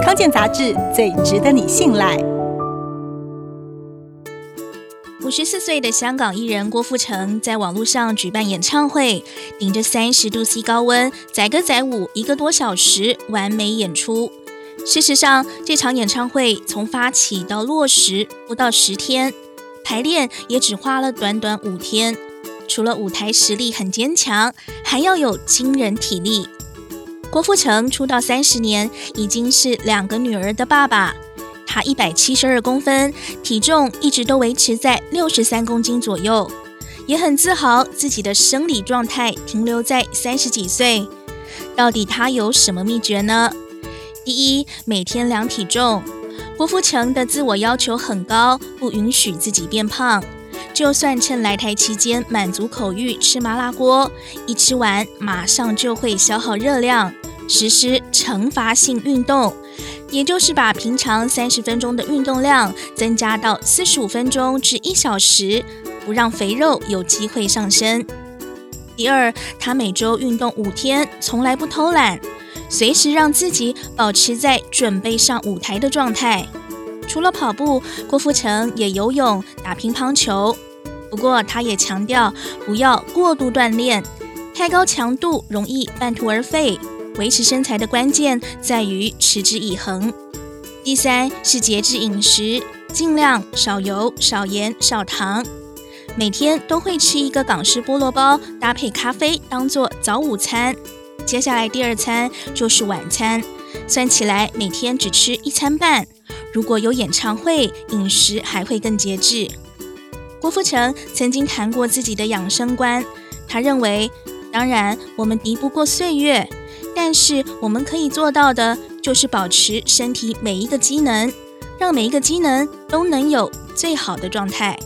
康健杂志最值得你信赖。五十四岁的香港艺人郭富城在网络上举办演唱会，顶着三十度 C 高温，载歌载舞一个多小时，完美演出。事实上，这场演唱会从发起到落实不到十天，排练也只花了短短五天。除了舞台实力很坚强，还要有惊人体力。郭富城出道三十年，已经是两个女儿的爸爸。他一百七十二公分，体重一直都维持在六十三公斤左右，也很自豪自己的生理状态停留在三十几岁。到底他有什么秘诀呢？第一，每天量体重。郭富城的自我要求很高，不允许自己变胖。就算趁来台期间满足口欲吃麻辣锅，一吃完马上就会消耗热量，实施惩罚性运动，也就是把平常三十分钟的运动量增加到四十五分钟至一小时，不让肥肉有机会上升。第二，他每周运动五天，从来不偷懒，随时让自己保持在准备上舞台的状态。除了跑步，郭富城也游泳、打乒乓球。不过，他也强调不要过度锻炼，太高强度容易半途而废。维持身材的关键在于持之以恒。第三是节制饮食，尽量少油、少盐、少糖。每天都会吃一个港式菠萝包，搭配咖啡当做早午餐。接下来第二餐就是晚餐，算起来每天只吃一餐半。如果有演唱会，饮食还会更节制。郭富城曾经谈过自己的养生观，他认为，当然我们敌不过岁月，但是我们可以做到的，就是保持身体每一个机能，让每一个机能都能有最好的状态。